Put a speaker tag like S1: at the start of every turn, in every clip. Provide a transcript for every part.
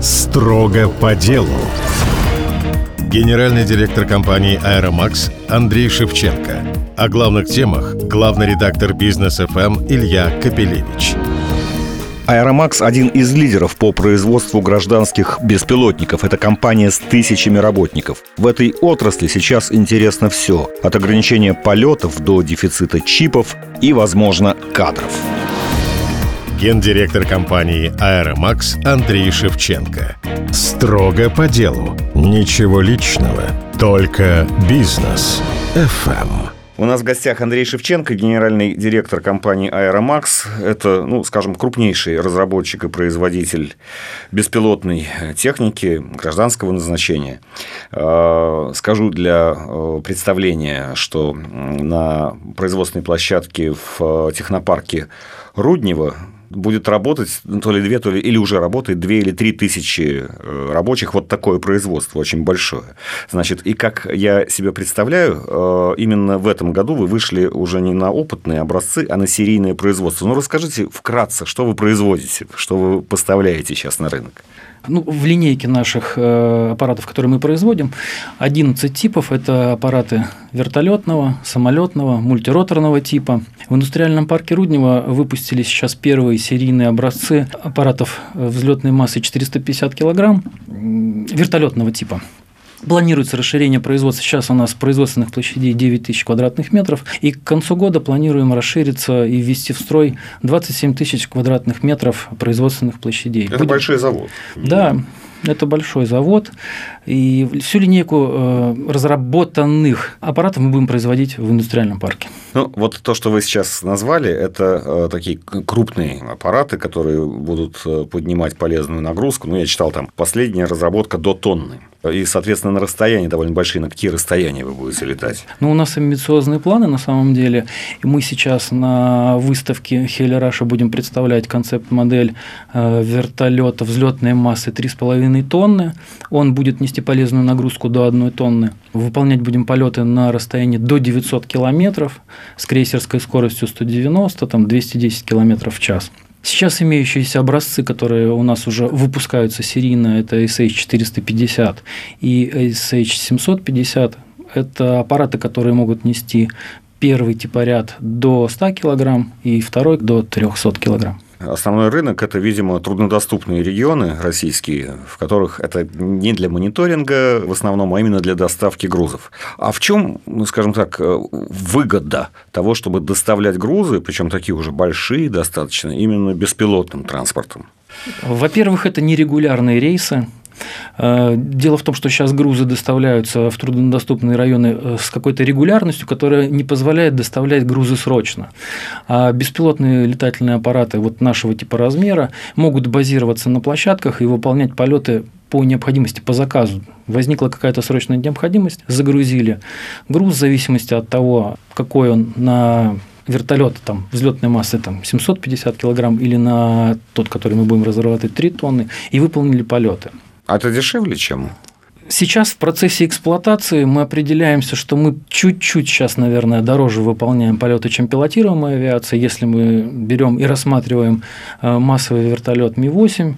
S1: Строго по делу. Генеральный директор компании «Аэромакс» Андрей Шевченко. О главных темах главный редактор «Business FM» Илья Копелевич.
S2: Аэромакс – один из лидеров по производству гражданских беспилотников. Это компания с тысячами работников. В этой отрасли сейчас интересно все. От ограничения полетов до дефицита чипов и, возможно, кадров.
S1: Гендиректор компании «Аэромакс» Андрей Шевченко. Строго по делу. Ничего личного. Только бизнес. ФМ.
S2: У нас в гостях Андрей Шевченко, генеральный директор компании Aeromax. Это, ну, скажем, крупнейший разработчик и производитель беспилотной техники гражданского назначения. А, скажу для э, представления, что на производственной площадке в технопарке Руднева будет работать ну, то ли две, то ли или уже работает две или три тысячи э, рабочих. Вот такое производство очень большое. Значит, и как я себе представляю, э, именно в этом году вы вышли уже не на опытные образцы, а на серийное производство. Ну, расскажите вкратце, что вы производите, что вы поставляете сейчас на рынок.
S3: Ну, в линейке наших э, аппаратов, которые мы производим, 11 типов – это аппараты вертолетного, самолетного, мультироторного типа. В индустриальном парке Руднева выпустили сейчас первые серийные образцы аппаратов взлетной массы 450 килограмм вертолетного типа. Планируется расширение производства. Сейчас у нас производственных площадей 9 тысяч квадратных метров. И к концу года планируем расшириться и ввести в строй 27 тысяч квадратных метров производственных площадей.
S2: Это Будем... большой завод.
S3: Да, это большой завод, и всю линейку э, разработанных аппаратов мы будем производить в индустриальном парке.
S2: Ну, вот то, что вы сейчас назвали, это э, такие крупные аппараты, которые будут э, поднимать полезную нагрузку. Ну, я читал там последняя разработка до тонны. И, соответственно, на расстоянии довольно большие, на какие расстояния вы будете летать?
S3: Ну, у нас амбициозные планы на самом деле. Мы сейчас на выставке Хели будем представлять концепт-модель вертолета взлетной массы 3,5 тонны. Он будет нести полезную нагрузку до 1 тонны. Выполнять будем полеты на расстоянии до 900 километров с крейсерской скоростью 190, там 210 километров в час. Сейчас имеющиеся образцы, которые у нас уже выпускаются серийно, это SH-450 и SH-750, это аппараты, которые могут нести первый типоряд до 100 кг и второй до 300 кг.
S2: Основной рынок – это, видимо, труднодоступные регионы российские, в которых это не для мониторинга в основном, а именно для доставки грузов. А в чем, ну, скажем так, выгода того, чтобы доставлять грузы, причем такие уже большие достаточно, именно беспилотным транспортом?
S3: Во-первых, это нерегулярные рейсы, Э, дело в том, что сейчас грузы доставляются в труднодоступные районы э, с какой-то регулярностью, которая не позволяет доставлять грузы срочно. А беспилотные летательные аппараты вот нашего типа размера могут базироваться на площадках и выполнять полеты по необходимости, по заказу. Возникла какая-то срочная необходимость, загрузили груз в зависимости от того, какой он на вертолет там, взлетной массы там, 750 килограмм или на тот, который мы будем разрабатывать 3 тонны, и выполнили полеты.
S2: А это дешевле, чем?
S3: Сейчас в процессе эксплуатации мы определяемся, что мы чуть-чуть сейчас, наверное, дороже выполняем полеты, чем пилотируемая авиация. Если мы берем и рассматриваем э, массовый вертолет Ми-8,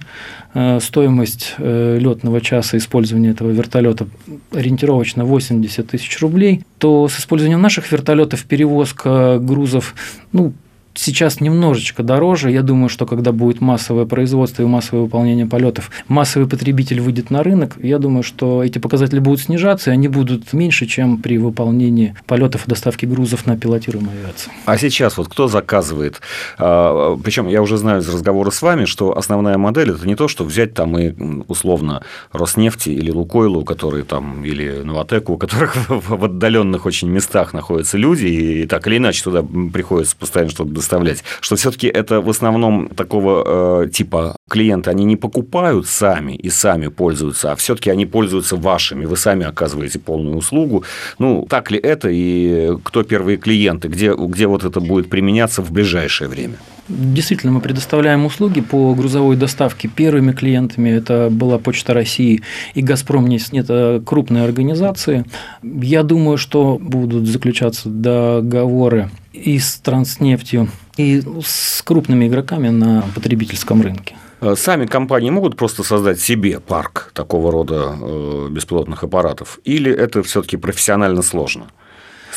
S3: э, стоимость э, летного часа использования этого вертолета ориентировочно 80 тысяч рублей, то с использованием наших вертолетов перевозка грузов ну, сейчас немножечко дороже. Я думаю, что когда будет массовое производство и массовое выполнение полетов, массовый потребитель выйдет на рынок. Я думаю, что эти показатели будут снижаться, и они будут меньше, чем при выполнении полетов и доставки грузов на пилотируемой авиации.
S2: А сейчас вот кто заказывает? А, Причем я уже знаю из разговора с вами, что основная модель это не то, что взять там и условно Роснефти или Лукойлу, которые там, или Новотеку, у которых в отдаленных очень местах находятся люди, и так или иначе туда приходится постоянно что-то доставлять, что все-таки это в основном такого э, типа клиенты, они не покупают сами и сами пользуются, а все-таки они пользуются вашими, вы сами оказываете полную услугу. Ну, так ли это и кто первые клиенты, где, где вот это будет применяться в ближайшее время?
S3: Действительно, мы предоставляем услуги по грузовой доставке. Первыми клиентами это была Почта России и Газпром. Это крупные организации. Я думаю, что будут заключаться договоры и с Транснефтью, и с крупными игроками на потребительском рынке.
S2: Э, сами компании могут просто создать себе парк такого рода э, беспилотных аппаратов? Или это все-таки профессионально сложно?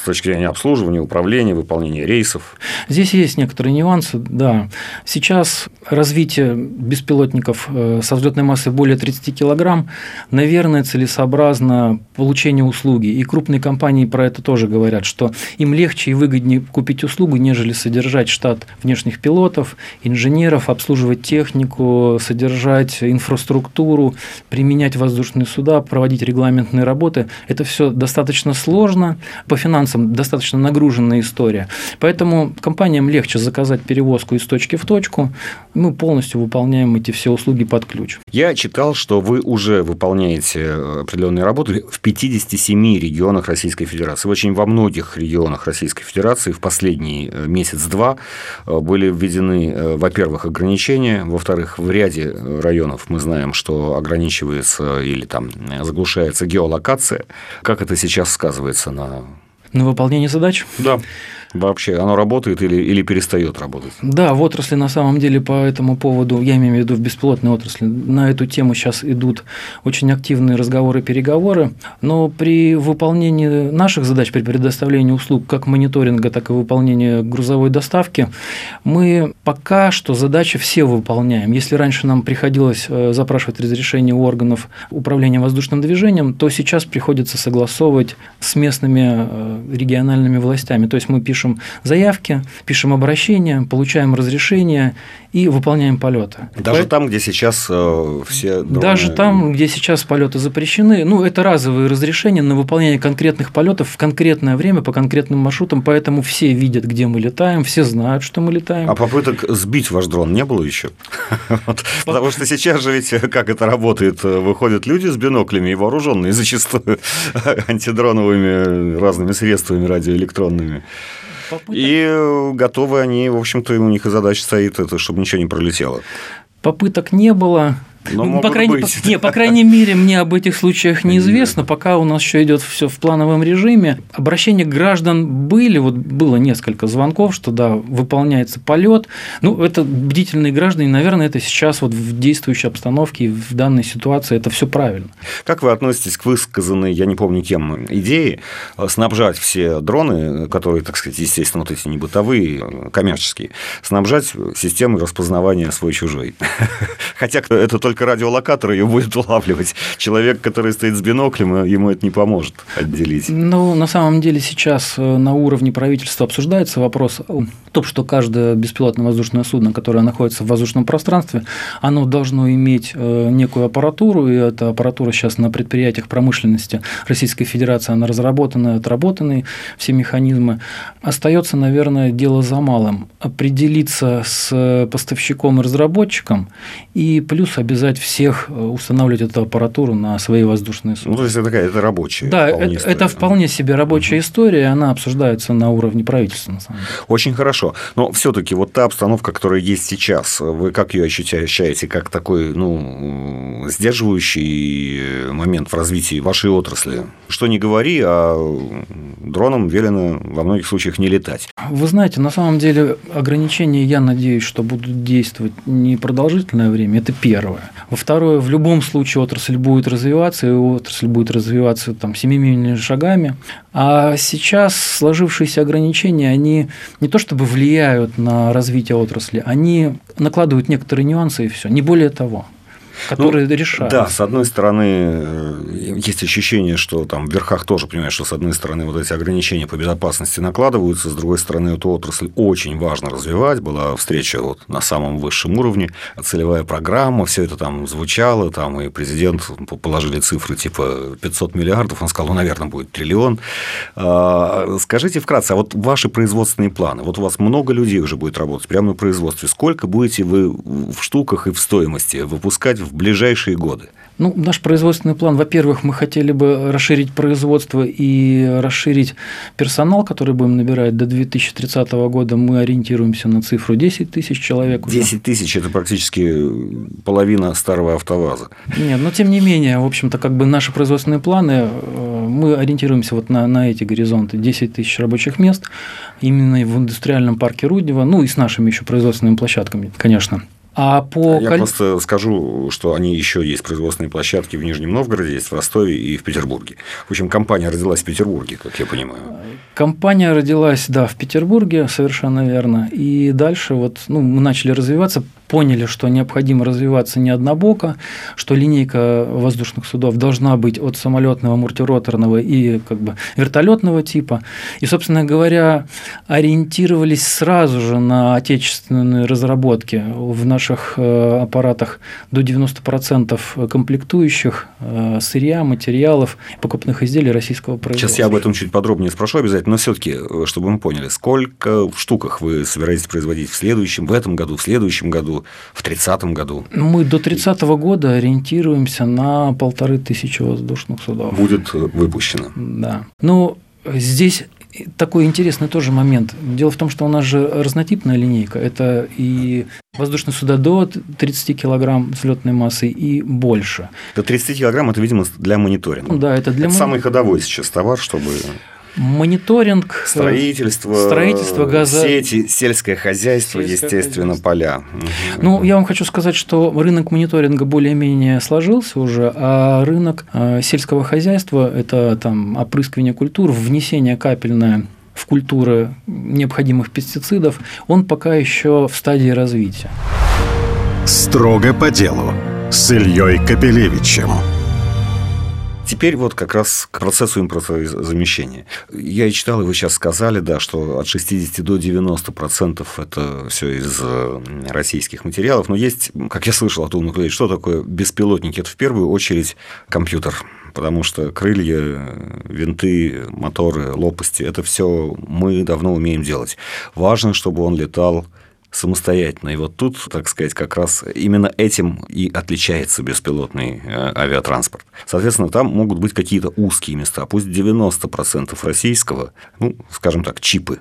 S2: Точки зрения обслуживания, управления, выполнения рейсов.
S3: Здесь есть некоторые нюансы, да. Сейчас развитие беспилотников э, со взлетной массой более 30 килограмм, наверное, целесообразно получение услуги. И крупные компании про это тоже говорят, что им легче и выгоднее купить услугу, нежели содержать штат внешних пилотов, инженеров, обслуживать технику, содержать инфраструктуру, применять воздушные суда, проводить регламентные работы. Это все достаточно сложно. По финансам финансам достаточно нагруженная история. Поэтому компаниям легче заказать перевозку из точки в точку. Мы полностью выполняем эти все услуги под ключ.
S2: Я читал, что вы уже выполняете определенные работы в 57 регионах Российской Федерации. Очень во многих регионах Российской Федерации в последний э, месяц-два э, были введены, э, во-первых, ограничения, во-вторых, в ряде районов мы знаем, что ограничивается или там заглушается геолокация. Как это сейчас сказывается на
S3: на выполнение задач?
S2: Да. Вообще, оно работает или, или перестает работать?
S3: Да, в отрасли на самом деле по этому поводу, я имею в виду в беспилотной отрасли, на эту тему сейчас идут очень активные разговоры, переговоры, но при выполнении наших задач, при предоставлении услуг как мониторинга, так и выполнения грузовой доставки, мы пока что задачи все выполняем. Если раньше нам приходилось э, запрашивать разрешение у органов управления воздушным движением, то сейчас приходится согласовывать с местными э, региональными властями. То есть мы пишем пишем заявки, пишем обращения, получаем разрешение и выполняем полеты.
S2: Даже По... там, где сейчас э, все
S3: дроны... Даже там, где сейчас полеты запрещены, ну, это разовые разрешения на выполнение конкретных полетов в конкретное время по конкретным маршрутам, поэтому все видят, где мы летаем, все знают, что мы летаем.
S2: А попыток сбить ваш дрон не было еще? Потому что сейчас же ведь как это работает, выходят люди с биноклями и вооруженные зачастую антидроновыми разными средствами радиоэлектронными. И готовы они, в общем-то, у них и задача стоит, это, чтобы ничего не пролетело.
S3: Попыток не было.
S2: Но ну,
S3: по, крайней,
S2: быть.
S3: По, не, по крайней мере, мне об этих случаях неизвестно, пока у нас еще идет все в плановом режиме. Обращения граждан были, вот было несколько звонков, что да, выполняется полет. Ну, это бдительные граждане, наверное, это сейчас вот в действующей обстановке, в данной ситуации, это все правильно.
S2: Как вы относитесь к высказанной, я не помню кем, идее снабжать все дроны, которые, так сказать, естественно, вот эти не бытовые, коммерческие, снабжать системой распознавания свой-чужой? Хотя это только только радиолокатор ее будет улавливать. Человек, который стоит с биноклем, ему это не поможет отделить.
S3: Ну, на самом деле сейчас э, на уровне правительства обсуждается вопрос о том, что каждое беспилотное воздушное судно, которое находится в воздушном пространстве, оно должно иметь э, некую аппаратуру, и эта аппаратура сейчас на предприятиях промышленности Российской Федерации, она разработана, отработаны все механизмы. Остается, наверное, дело за малым – определиться с поставщиком и разработчиком, и плюс обязательно обязать всех э, устанавливать эту аппаратуру на свои воздушные судна.
S2: Ну, то есть, это такая это рабочая
S3: Да, вполне это, это вполне себе рабочая угу. история, она обсуждается на уровне правительства, на самом деле.
S2: Очень хорошо. Но все таки вот та обстановка, которая есть сейчас, вы как ее ощущаете, как такой, ну, сдерживающий момент в развитии вашей отрасли? Что не говори, а дроном велено во многих случаях не летать.
S3: Вы знаете, на самом деле ограничения, я надеюсь, что будут действовать не продолжительное время, это первое. Во-второе, в любом случае отрасль будет развиваться, и отрасль будет развиваться там, семимильными шагами. А сейчас сложившиеся ограничения, они не то чтобы влияют на развитие отрасли, они накладывают некоторые нюансы и все, не более того которые ну, решают.
S2: Да, с одной стороны, э, есть ощущение, что там в верхах тоже понимаешь, что с одной стороны вот эти ограничения по безопасности накладываются, с другой стороны, эту отрасль очень важно развивать. Была встреча вот на самом высшем уровне, целевая программа, все это там звучало, там и президент положили цифры типа 500 миллиардов, он сказал, ну, наверное, будет триллион. А, скажите вкратце, а вот ваши производственные планы, вот у вас много людей уже будет работать прямо на производстве, сколько будете вы в штуках и в стоимости выпускать в ближайшие годы?
S3: Ну, наш производственный план, во-первых, мы хотели бы расширить производство и расширить персонал, который будем набирать до 2030 года. Мы ориентируемся на цифру 10 тысяч человек.
S2: 10 тысяч – это практически половина старого автоваза.
S3: Нет, но тем не менее, в общем-то, как бы наши производственные планы, э, мы ориентируемся вот на, на эти горизонты. 10 тысяч рабочих мест именно в индустриальном парке Руднева, ну и с нашими еще производственными площадками, конечно. А по
S2: Я просто скажу, что они еще есть производственные площадки в Нижнем Новгороде, есть в Ростове и в Петербурге. В общем, компания родилась в Петербурге, как я понимаю.
S3: Компания родилась, да, в Петербурге, совершенно верно. И дальше вот, ну, мы начали развиваться поняли, что необходимо развиваться не однобоко, что линейка воздушных судов должна быть от самолетного, мультироторного и как бы вертолетного типа. И, собственно говоря, ориентировались сразу же на отечественные разработки. В наших э, аппаратах до 90% комплектующих, э, сырья, материалов, покупных изделий российского производства.
S2: Сейчас я об этом чуть подробнее спрошу обязательно, но все-таки, э, чтобы мы поняли, сколько в штуках вы собираетесь производить в следующем, в этом году, в следующем году, в 30-м году?
S3: Мы до 30 -го года ориентируемся на полторы тысячи воздушных судов.
S2: Будет выпущено.
S3: Да. Ну, здесь такой интересный тоже момент. Дело в том, что у нас же разнотипная линейка. Это и воздушные суда до 30 килограмм взлетной массы и больше.
S2: До 30 килограмм – это, видимо, для мониторинга.
S3: Да, это для
S2: это самый ходовой сейчас товар, чтобы
S3: мониторинг,
S2: строительство,
S3: строительство газа...
S2: сети, сельское хозяйство, сельское естественно, хозяйство. поля.
S3: Ну, я вам хочу сказать, что рынок мониторинга более-менее сложился уже, а рынок э, сельского хозяйства – это там опрыскивание культур, внесение капельное в культуры необходимых пестицидов, он пока еще в стадии развития.
S1: Строго по делу с Ильей Капелевичем.
S2: Теперь вот как раз к процессу импортозамещения. Я и читал, и вы сейчас сказали, да, что от 60 до 90 процентов это все из э, российских материалов. Но есть, как я слышал от умных людей, что такое беспилотники? Это в первую очередь компьютер потому что крылья, винты, моторы, лопасти – это все мы давно умеем делать. Важно, чтобы он летал самостоятельно. И вот тут, так сказать, как раз именно этим и отличается беспилотный э, авиатранспорт. Соответственно, там могут быть какие-то узкие места, пусть 90% российского, ну, скажем так, чипы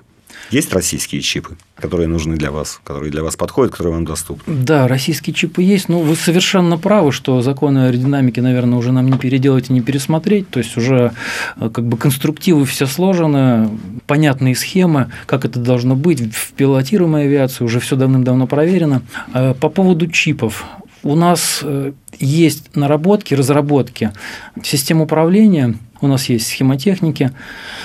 S2: есть российские чипы, которые нужны для вас, которые для вас подходят, которые вам доступны?
S3: Да, российские чипы есть. Но вы совершенно правы, что законы аэродинамики, наверное, уже нам не переделать и не пересмотреть. То есть уже э, как бы конструктивы все сложены, понятные схемы, как это должно быть в пилотируемой авиации, уже все давным-давно проверено. Э, по поводу чипов. У нас э, есть наработки, разработки систем управления у нас есть схемотехники,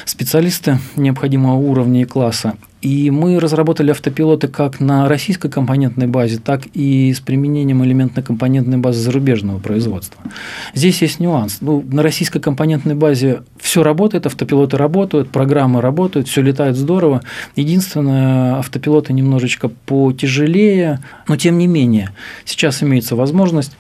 S3: специалисты необходимого уровня и класса. И мы разработали автопилоты как на российской компонентной базе, так и с применением элементно-компонентной базы зарубежного производства. Здесь есть нюанс. Ну, на российской компонентной базе все работает, автопилоты работают, программы работают, все летает здорово. Единственное, автопилоты немножечко потяжелее, но тем не менее, сейчас имеется возможность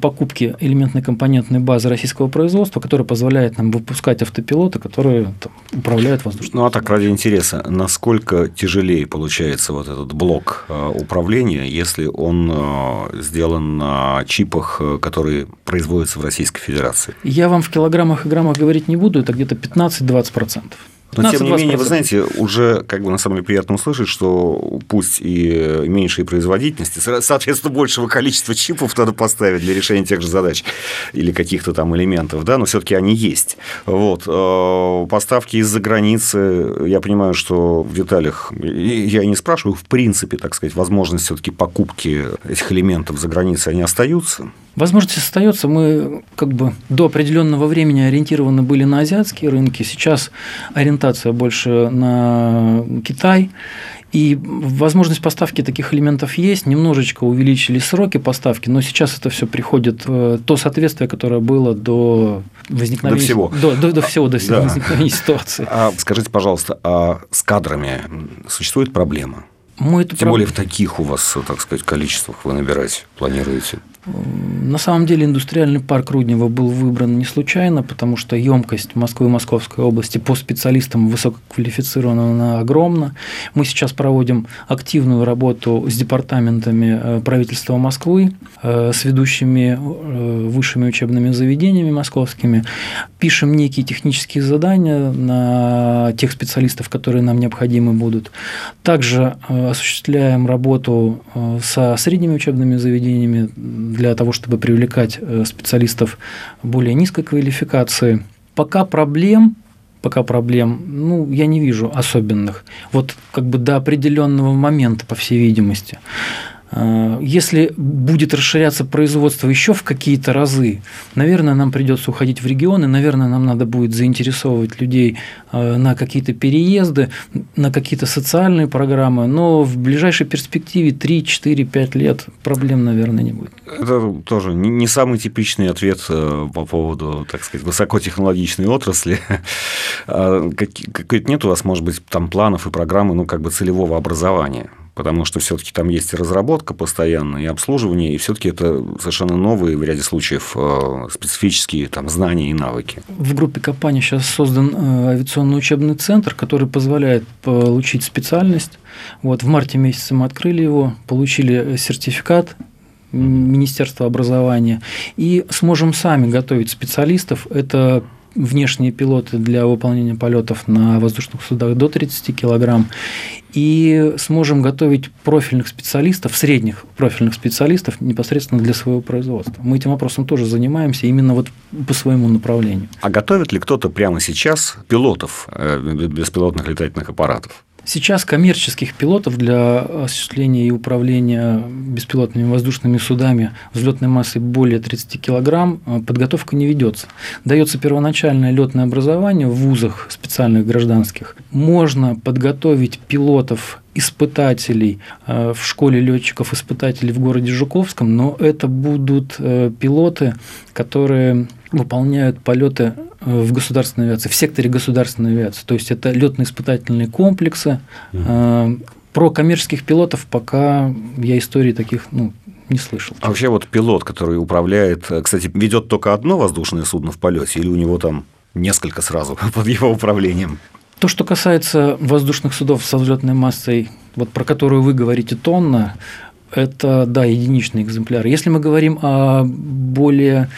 S3: покупки элементно-компонентной базы российского производства, которая позволяет нам выпускать автопилоты, которые там, управляют воздушным.
S2: Ну а так ради интереса, насколько тяжелее получается вот этот блок э, управления, если он э, сделан на чипах, которые производятся в Российской Федерации?
S3: Я вам в килограммах и граммах говорить не буду, это где-то 15-20%.
S2: Но, тем не менее, вы знаете, уже как бы на самом деле приятно услышать, что пусть и меньшей производительности, соответственно, большего количества чипов надо поставить для решения тех же задач или каких-то там элементов, да, но все-таки они есть. Вот. Э, поставки из-за границы, я понимаю, что в деталях, я не спрашиваю, в принципе, так сказать, возможность все-таки покупки этих элементов за границей, они остаются?
S3: Возможность остается. Мы как бы до определенного времени ориентированы были на азиатские рынки. Сейчас ориентация больше на Китай. И возможность поставки таких элементов есть, немножечко увеличили сроки поставки, но сейчас это все приходит в то соответствие, которое было до возникновения
S2: до всего,
S3: до, до, до всего, до да. возникновения ситуации.
S2: А скажите, пожалуйста, а с кадрами существует проблема?
S3: Мы
S2: Тем проб... более в таких у вас, так сказать, количествах вы набирать планируете?
S3: На самом деле индустриальный парк Руднева был выбран не случайно, потому что емкость Москвы и Московской области по специалистам высококвалифицирована огромна. Мы сейчас проводим активную работу с департаментами э, правительства Москвы, э, с ведущими э, высшими учебными заведениями московскими, пишем некие технические задания на тех специалистов, которые нам необходимы будут. Также осуществляем работу со средними учебными заведениями для того, чтобы привлекать э, специалистов более низкой квалификации. Пока проблем пока проблем, ну, я не вижу особенных. Вот как бы до определенного момента, по всей видимости. А, если будет расширяться производство еще в какие-то разы, наверное, нам придется уходить в регионы, наверное, нам надо будет заинтересовывать людей а, на какие-то переезды, на какие-то социальные программы, но в ближайшей перспективе 3, 4, 5 лет проблем, наверное, не будет.
S2: Это тоже не самый типичный ответ э, по поводу, так сказать, высокотехнологичной отрасли. А какой-то нет у вас, может быть, там планов и программы, ну, как бы целевого образования? Потому что все-таки там есть и разработка постоянная, и обслуживание, и все-таки это совершенно новые в ряде случаев э, специфические там, знания и навыки.
S3: В группе компании сейчас создан э, авиационный учебный центр, который позволяет получить специальность. Вот, в марте месяце мы открыли его, получили сертификат Министерства образования и сможем сами готовить специалистов. Это внешние пилоты для выполнения полетов на воздушных судах до 30 килограмм и сможем готовить профильных специалистов, средних профильных специалистов непосредственно для своего производства. Мы этим вопросом тоже занимаемся именно вот по своему направлению.
S2: А готовит ли кто-то прямо сейчас пилотов э, беспилотных летательных аппаратов?
S3: Сейчас коммерческих пилотов для осуществления и управления беспилотными воздушными судами взлетной массой более 30 кг э, подготовка не ведется. Дается первоначальное летное образование в вузах специальных гражданских. Можно подготовить пилотов испытателей э, в школе летчиков-испытателей в городе Жуковском, но это будут э, пилоты, которые выполняют полеты э, в государственной авиации, в секторе государственной авиации. То есть это летно-испытательные комплексы. Угу. Про коммерческих пилотов пока я истории таких ну, не слышал.
S2: А вообще вот пилот, который управляет, кстати, ведет только одно воздушное судно в полете, или у него там несколько сразу под его управлением?
S3: То, что касается воздушных судов со взлетной массой, вот про которую вы говорите тонна, это, да, единичный экземпляр. Если мы говорим о более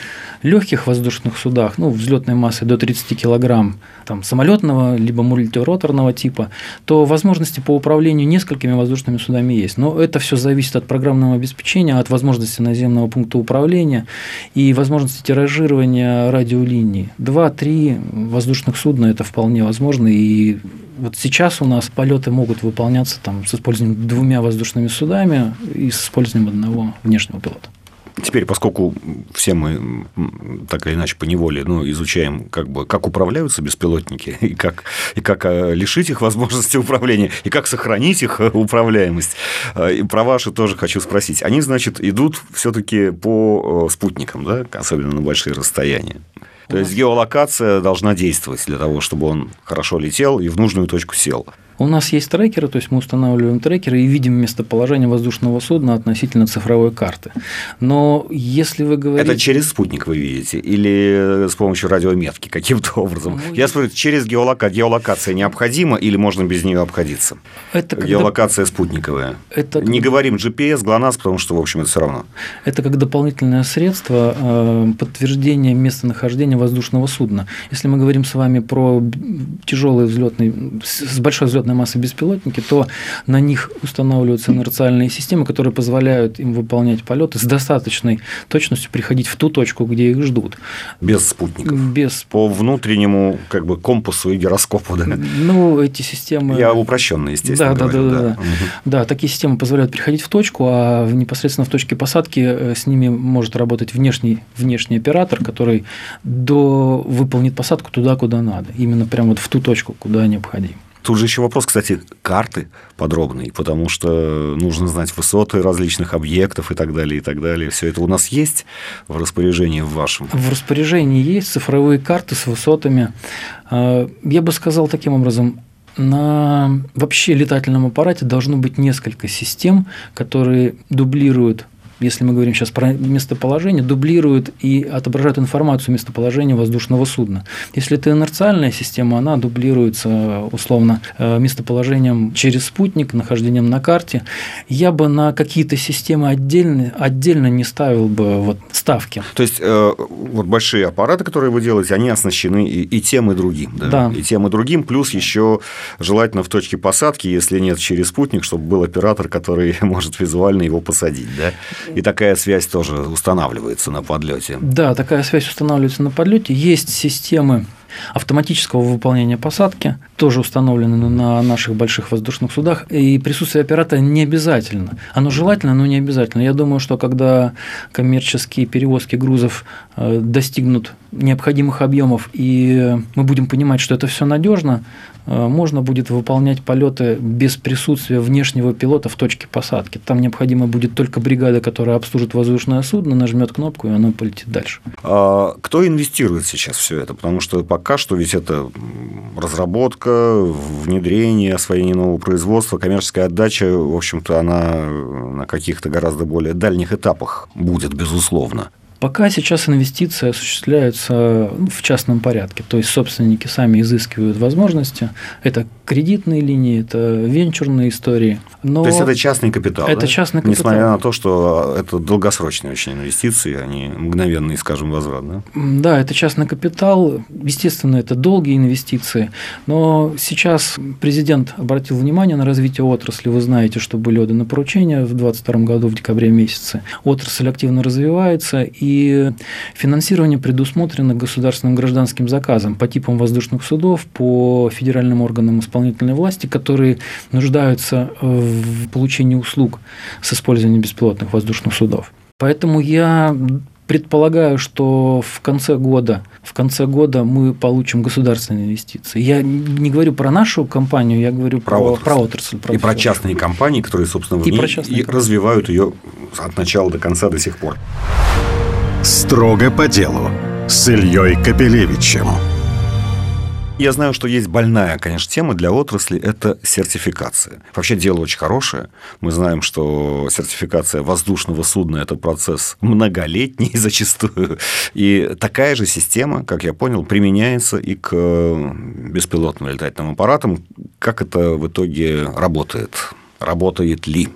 S3: легких воздушных судах, ну, взлетной массой до 30 килограмм, там, самолетного либо мультироторного типа, то возможности по управлению несколькими воздушными судами есть. Но это все зависит от программного обеспечения, от возможности наземного пункта управления и возможности тиражирования радиолиний. Два-три воздушных судна – это вполне возможно, и вот сейчас у нас полеты могут выполняться там, с использованием двумя воздушными судами и с использованием одного внешнего пилота.
S2: Теперь, поскольку все мы так или иначе по неволе ну, изучаем, как, бы, как управляются беспилотники, и как, и как э, лишить их возможности управления, и как сохранить их э, управляемость, э, и про ваши тоже хочу спросить. Они, значит, идут все-таки по спутникам, да, особенно на большие расстояния. То есть геолокация должна действовать для того, чтобы он хорошо летел и в нужную точку сел.
S3: У нас есть трекеры, то есть мы устанавливаем трекеры и видим местоположение воздушного судна относительно цифровой карты. Но если вы говорите...
S2: Это через спутник вы видите или с помощью радиометки каким-то образом? Ну, Я спрашиваю, через геолока... геолокация необходима или можно без нее обходиться? Это когда... Геолокация спутниковая. Это... Не говорим GPS, ГЛОНАСС, потому что, в общем, это все равно.
S3: Это как дополнительное средство э, подтверждения местонахождения воздушного судна. Если мы говорим с вами про тяжелый взлетный, с большой взлетной взлетной массы беспилотники, то на них устанавливаются инерциальные системы, которые позволяют им выполнять полеты с достаточной точностью приходить в ту точку, где их ждут.
S2: Без спутников.
S3: Без.
S2: По внутреннему как бы компасу и гироскопу, да?
S3: Ну, эти системы.
S2: Я упрощенно, естественно.
S3: Да, говорю, да, да, да. Да. Угу. да, такие системы позволяют приходить в точку, а непосредственно в точке посадки э, с ними может работать внешний, внешний оператор, который до выполнит посадку туда, куда надо. Именно прямо вот в ту точку, куда необходимо.
S2: Тут же еще вопрос, кстати, карты подробный, потому что нужно знать высоты различных объектов и так далее, и так далее. Все это у нас есть в распоряжении в вашем?
S3: В распоряжении есть цифровые карты с высотами. А, я бы сказал таким образом, на вообще летательном аппарате должно быть несколько систем, которые дублируют если мы говорим сейчас про местоположение, дублируют и отображают информацию местоположения воздушного судна. Если это инерциальная система, она дублируется условно э, местоположением через спутник, нахождением на карте. Я бы на какие-то системы отдельно, отдельно не ставил бы вот ставки.
S2: То есть э, вот большие аппараты, которые вы делаете, они оснащены и, и тем, и другим. Да? да. И тем, и другим, плюс еще желательно в точке посадки, если нет через спутник, чтобы был оператор, который может визуально его посадить. Да? И такая связь тоже устанавливается на подлете.
S3: Да, такая связь устанавливается на подлете. Есть системы автоматического выполнения посадки, тоже установлены на наших больших воздушных судах, и присутствие оператора не обязательно. Оно желательно, но не обязательно. Я думаю, что когда коммерческие перевозки грузов э, достигнут необходимых объемов, и мы будем понимать, что это все надежно, э, можно будет выполнять полеты без присутствия внешнего пилота в точке посадки. Там необходимо будет только бригада, которая обслужит воздушное судно, нажмет кнопку, и оно полетит дальше.
S2: А кто инвестирует сейчас все это? Потому что пока что ведь это разработка, внедрение, освоение нового производства, коммерческая отдача, в общем-то, она на каких-то гораздо более дальних этапах будет, безусловно.
S3: Пока сейчас инвестиции осуществляются в частном порядке, то есть собственники сами изыскивают возможности. Это кредитные линии, это венчурные истории.
S2: Но то есть это частный капитал.
S3: Это
S2: да?
S3: частный капитал.
S2: Несмотря на то, что это долгосрочные очень инвестиции, они мгновенные, скажем, возврат. Да?
S3: да, это частный капитал. Естественно, это долгие инвестиции. Но сейчас президент обратил внимание на развитие отрасли. Вы знаете, что были отданы поручения в 2022 году в декабре месяце. Отрасль активно развивается, и финансирование предусмотрено государственным гражданским заказом по типам воздушных судов, по федеральным органам исполнительной власти, которые нуждаются в получении услуг с использованием беспилотных воздушных судов. Поэтому я предполагаю, что в конце года, в конце года мы получим государственные инвестиции. Я не говорю про нашу компанию, я говорю про, про отрасль. Про отрасль
S2: про и про частные компании, которые, собственно, в и, ней и развивают ее от начала до конца до сих пор.
S1: Строго по делу с Ильей Капелевичем.
S2: Я знаю, что есть больная, конечно, тема для отрасли – это сертификация. Вообще дело очень хорошее. Мы знаем, что сертификация воздушного судна – это процесс многолетний зачастую. И такая же система, как я понял, применяется и к беспилотным летательным аппаратам. Как это в итоге работает? Работает ли?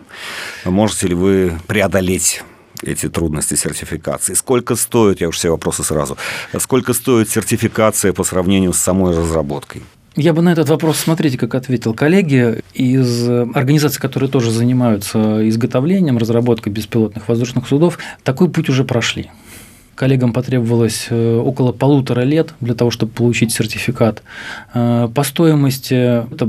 S2: Можете ли вы преодолеть эти трудности сертификации? Сколько стоит, я уж все вопросы сразу, сколько стоит сертификация по сравнению с самой разработкой?
S3: Я бы на этот вопрос, смотрите, как ответил коллеги из организаций, которые тоже занимаются изготовлением, разработкой беспилотных воздушных судов, такой путь уже прошли. Коллегам потребовалось э, около полутора лет для того, чтобы получить сертификат. Э, по стоимости это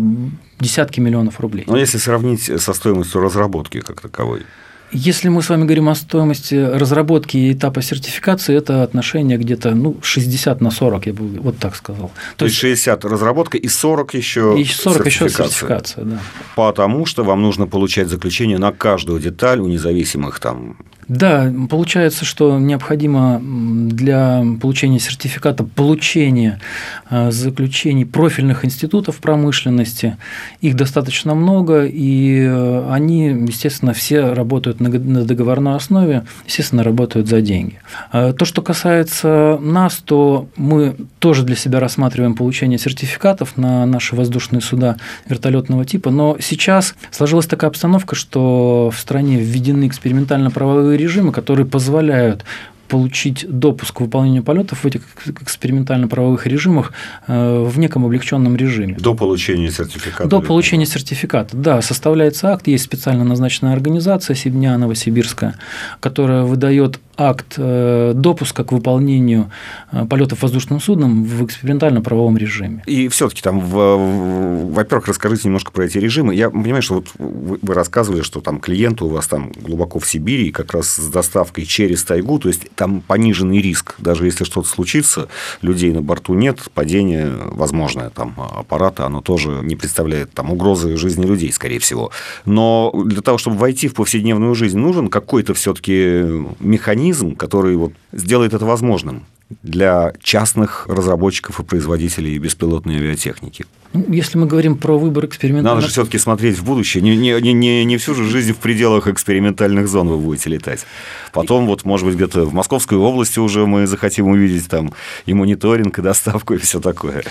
S3: десятки миллионов рублей.
S2: Но если сравнить со стоимостью разработки как таковой?
S3: Если мы с вами говорим о стоимости разработки и этапа сертификации, это отношение где-то ну, 60 на 40, я бы вот так сказал.
S2: То, То есть 60 разработка и 40 еще
S3: и 40 еще сертификация, да.
S2: Потому что вам нужно получать заключение на каждую деталь у независимых там
S3: да, получается, что необходимо для получения сертификата получение э, заключений профильных институтов промышленности. Их достаточно много, и э, они, естественно, все работают на договорной основе, естественно, работают за деньги. Э, то, что касается нас, то мы тоже для себя рассматриваем получение сертификатов на наши воздушные суда вертолетного типа, но сейчас сложилась такая обстановка, что в стране введены экспериментально-правовые режимы, которые позволяют получить допуск к выполнению полетов в этих экспериментально-правовых режимах э, в неком облегченном режиме.
S2: До получения сертификата?
S3: До получения сертификата, да. Составляется акт, есть специально назначенная организация Сибня Новосибирская, которая выдает акт э, допуска к выполнению э, полетов воздушным судном в экспериментально-правовом режиме.
S2: И все-таки там, во-первых, расскажите немножко про эти режимы. Я понимаю, что вот вы рассказывали, что там клиенты у вас там глубоко в Сибири, как раз с доставкой через тайгу, то есть там пониженный риск. Даже если что-то случится, людей на борту нет, падение возможное там аппарата, оно тоже не представляет там угрозы жизни людей, скорее всего. Но для того, чтобы войти в повседневную жизнь, нужен какой-то все-таки механизм, механизм, который вот сделает это возможным для частных разработчиков и производителей беспилотной авиатехники.
S3: Ну, если мы говорим про выбор экспериментальных...
S2: Надо же все-таки смотреть в будущее. Не, не, не, не всю же жизнь в пределах экспериментальных зон вы будете летать. Потом, вот, может быть, где-то в Московской области уже мы захотим увидеть там и мониторинг, и доставку, и все такое.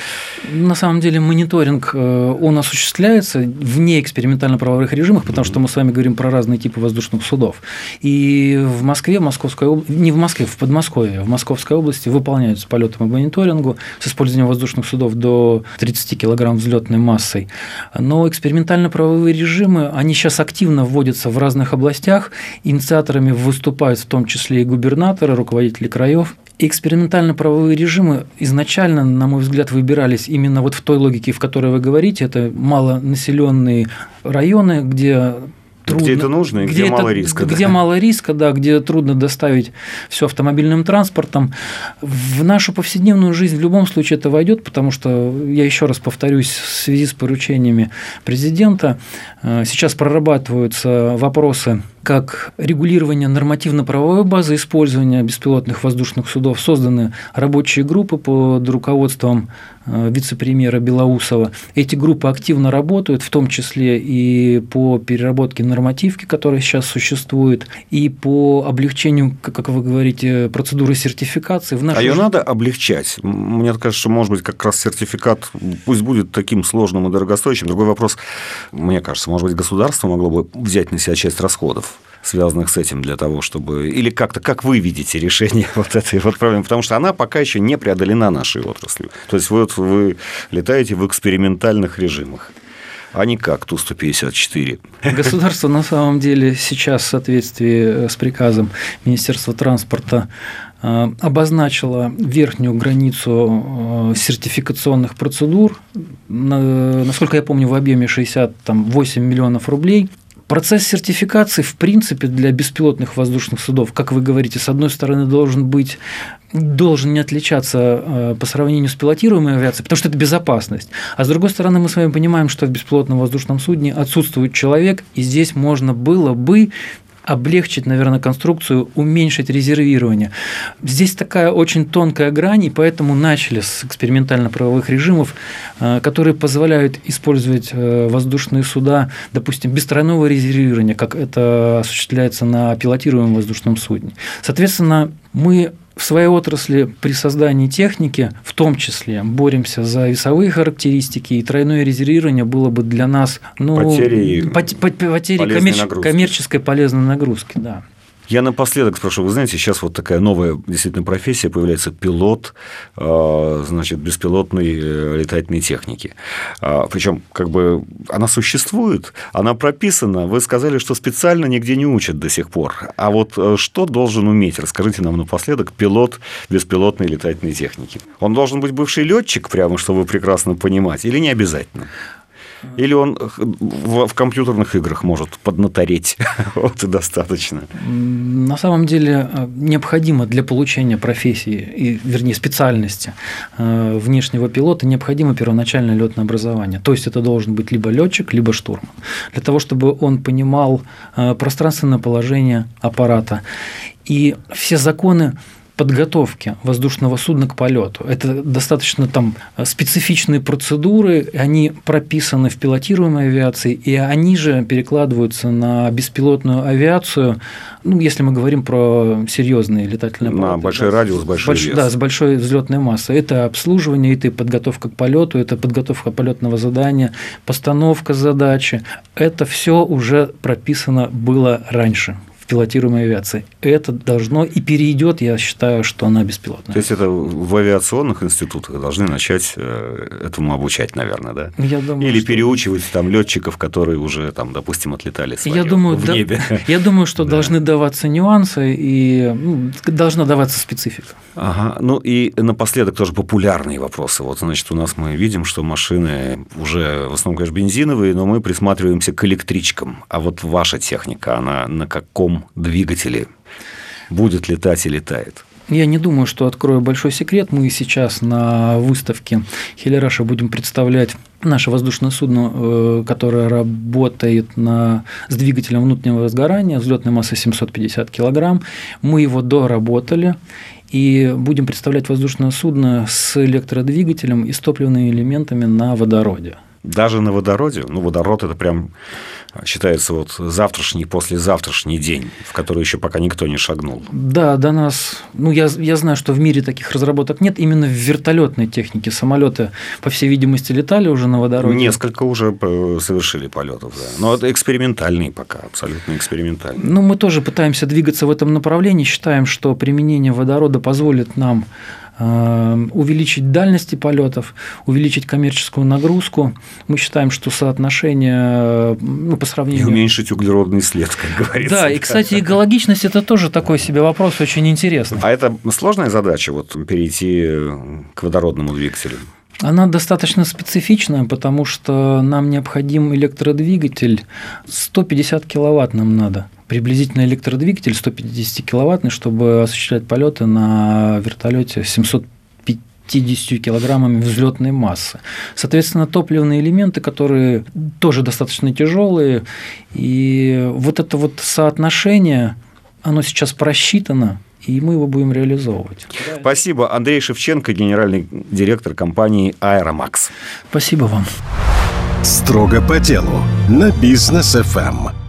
S3: На самом деле мониторинг, э, он осуществляется вне экспериментально-правовых режимах, потому что мы с вами говорим про разные типы воздушных судов. И в Москве, в Московской области, не в Москве, в Подмосковье, в Московской области выполняются полетом и мониторингу с использованием воздушных судов до 30 кг взлетной массой. Но экспериментально-правовые режимы, они сейчас активно вводятся в разных областях. Инициаторами выступают в том числе и губернаторы, руководители краев. Экспериментально-правовые режимы изначально, на мой взгляд, выбирались именно вот в той логике, в которой вы говорите. Это малонаселенные районы, где
S2: трудно. Где это нужно и где, где мало риска.
S3: Где да. мало риска, да, где трудно доставить все автомобильным транспортом. В нашу повседневную жизнь в любом случае это войдет, потому что, я еще раз повторюсь, в связи с поручениями президента э, сейчас прорабатываются вопросы как регулирование нормативно-правовой базы использования беспилотных воздушных судов созданы рабочие группы под руководством э, вице-премьера Белоусова. Эти группы активно работают, в том числе и по переработке нормативки, которая сейчас существует, и по облегчению, как вы говорите, процедуры сертификации.
S2: В а ее надо облегчать? Мне кажется, может быть, как раз сертификат пусть будет таким сложным и дорогостоящим. Другой вопрос, мне кажется, может быть, государство могло бы взять на себя часть расходов связанных с этим для того, чтобы... Или как-то, как вы видите решение вот этой вот проблемы? Потому что она пока еще не преодолена нашей отраслью. То есть вот вы летаете в экспериментальных режимах а не как Ту-154.
S3: Государство на самом деле сейчас в соответствии с приказом Министерства транспорта э, обозначило верхнюю границу э, сертификационных процедур, насколько я помню, в объеме 68 миллионов рублей. Процесс сертификации, в принципе, для беспилотных воздушных судов, как вы говорите, с одной стороны, должен быть должен не отличаться э, по сравнению с пилотируемой авиацией, потому что это безопасность. А с другой стороны, мы с вами понимаем, что в беспилотном воздушном судне отсутствует человек, и здесь можно было бы облегчить, наверное, конструкцию, уменьшить резервирование. Здесь такая очень тонкая грань, и поэтому начали с экспериментально-правовых режимов, э, которые позволяют использовать э, воздушные суда, допустим, без тройного резервирования, как это осуществляется на пилотируемом воздушном судне. Соответственно, мы в своей отрасли при создании техники, в том числе, боремся за весовые характеристики, и тройное резервирование было бы для нас ну, потери, потери коммерч... коммерческой полезной нагрузки. Да.
S2: Я напоследок спрошу, вы знаете, сейчас вот такая новая действительно профессия появляется пилот, а, значит, беспилотной э, летательной техники. А, Причем, как бы, она существует, она прописана. Вы сказали, что специально нигде не учат до сих пор. А вот э, что должен уметь? Расскажите нам напоследок пилот беспилотной летательной техники. Он должен быть бывший летчик, прямо чтобы прекрасно понимать, или не обязательно? Или он в, в компьютерных играх может поднатореть? вот и достаточно.
S3: На самом деле э, необходимо для получения профессии, и, вернее, специальности э, внешнего пилота необходимо первоначальное летное образование. То есть это должен быть либо летчик, либо штурман. Для того, чтобы он понимал э, пространственное положение аппарата. И все законы подготовки воздушного судна к полету. Это достаточно там специфичные процедуры, они прописаны в пилотируемой авиации, и они же перекладываются на беспилотную авиацию, ну, если мы говорим про серьезные летательные
S2: аппараты. На большой да, радиус, большой
S3: больш, вес. Да, с большой взлетной массой. Это обслуживание, это подготовка к полету, это подготовка полетного задания, постановка задачи. Это все уже прописано было раньше пилотируемой авиации. Это должно и перейдет, я считаю, что она беспилотная.
S2: То есть это в авиационных институтах должны начать э, этому обучать, наверное, да? Я думаю, Или что... переучивать там летчиков, которые уже там, допустим, отлетали свое
S3: я думаю,
S2: в
S3: да,
S2: небе.
S3: Я думаю, что да. должны даваться нюансы и ну, должна даваться специфика.
S2: Ага. Ну и напоследок тоже популярные вопросы. Вот, значит, у нас мы видим, что машины уже в основном, конечно, бензиновые, но мы присматриваемся к электричкам. А вот ваша техника, она на каком двигателе будет летать и летает.
S3: Я не думаю, что открою большой секрет. Мы сейчас на выставке Хелераша будем представлять наше воздушное судно, э, которое работает на, с двигателем внутреннего сгорания, взлетной массой 750 килограмм. Мы его доработали и будем представлять воздушное судно с электродвигателем и с топливными элементами на водороде.
S2: Даже на водороде? Ну, водород – это прям считается вот завтрашний, послезавтрашний день, в который еще пока никто не шагнул.
S3: Да, до нас, ну я, я знаю, что в мире таких разработок нет, именно в вертолетной технике самолеты, по всей видимости, летали уже на водороде.
S2: Несколько уже э, совершили полетов, да. Но это экспериментальный пока, абсолютно экспериментальный.
S3: Ну, мы тоже пытаемся двигаться в этом направлении, считаем, что применение водорода позволит нам увеличить дальности полетов, увеличить коммерческую нагрузку. Мы считаем, что соотношение ну, по сравнению...
S2: И уменьшить углеродный след, как говорится.
S3: Да, и, кстати, экологичность – это тоже такой себе вопрос очень интересный.
S2: А это сложная задача, вот перейти к водородному двигателю?
S3: Она достаточно специфичная, потому что нам необходим электродвигатель 150 киловатт нам надо – приблизительно электродвигатель 150 киловаттный, чтобы осуществлять полеты на вертолете 750 килограммами взлетной массы. Соответственно, топливные элементы, которые тоже достаточно тяжелые, и вот это вот соотношение, оно сейчас просчитано, и мы его будем реализовывать.
S2: Спасибо. Андрей Шевченко, генеральный директор компании «Аэромакс».
S3: Спасибо вам.
S1: Строго по делу на бизнес ФМ.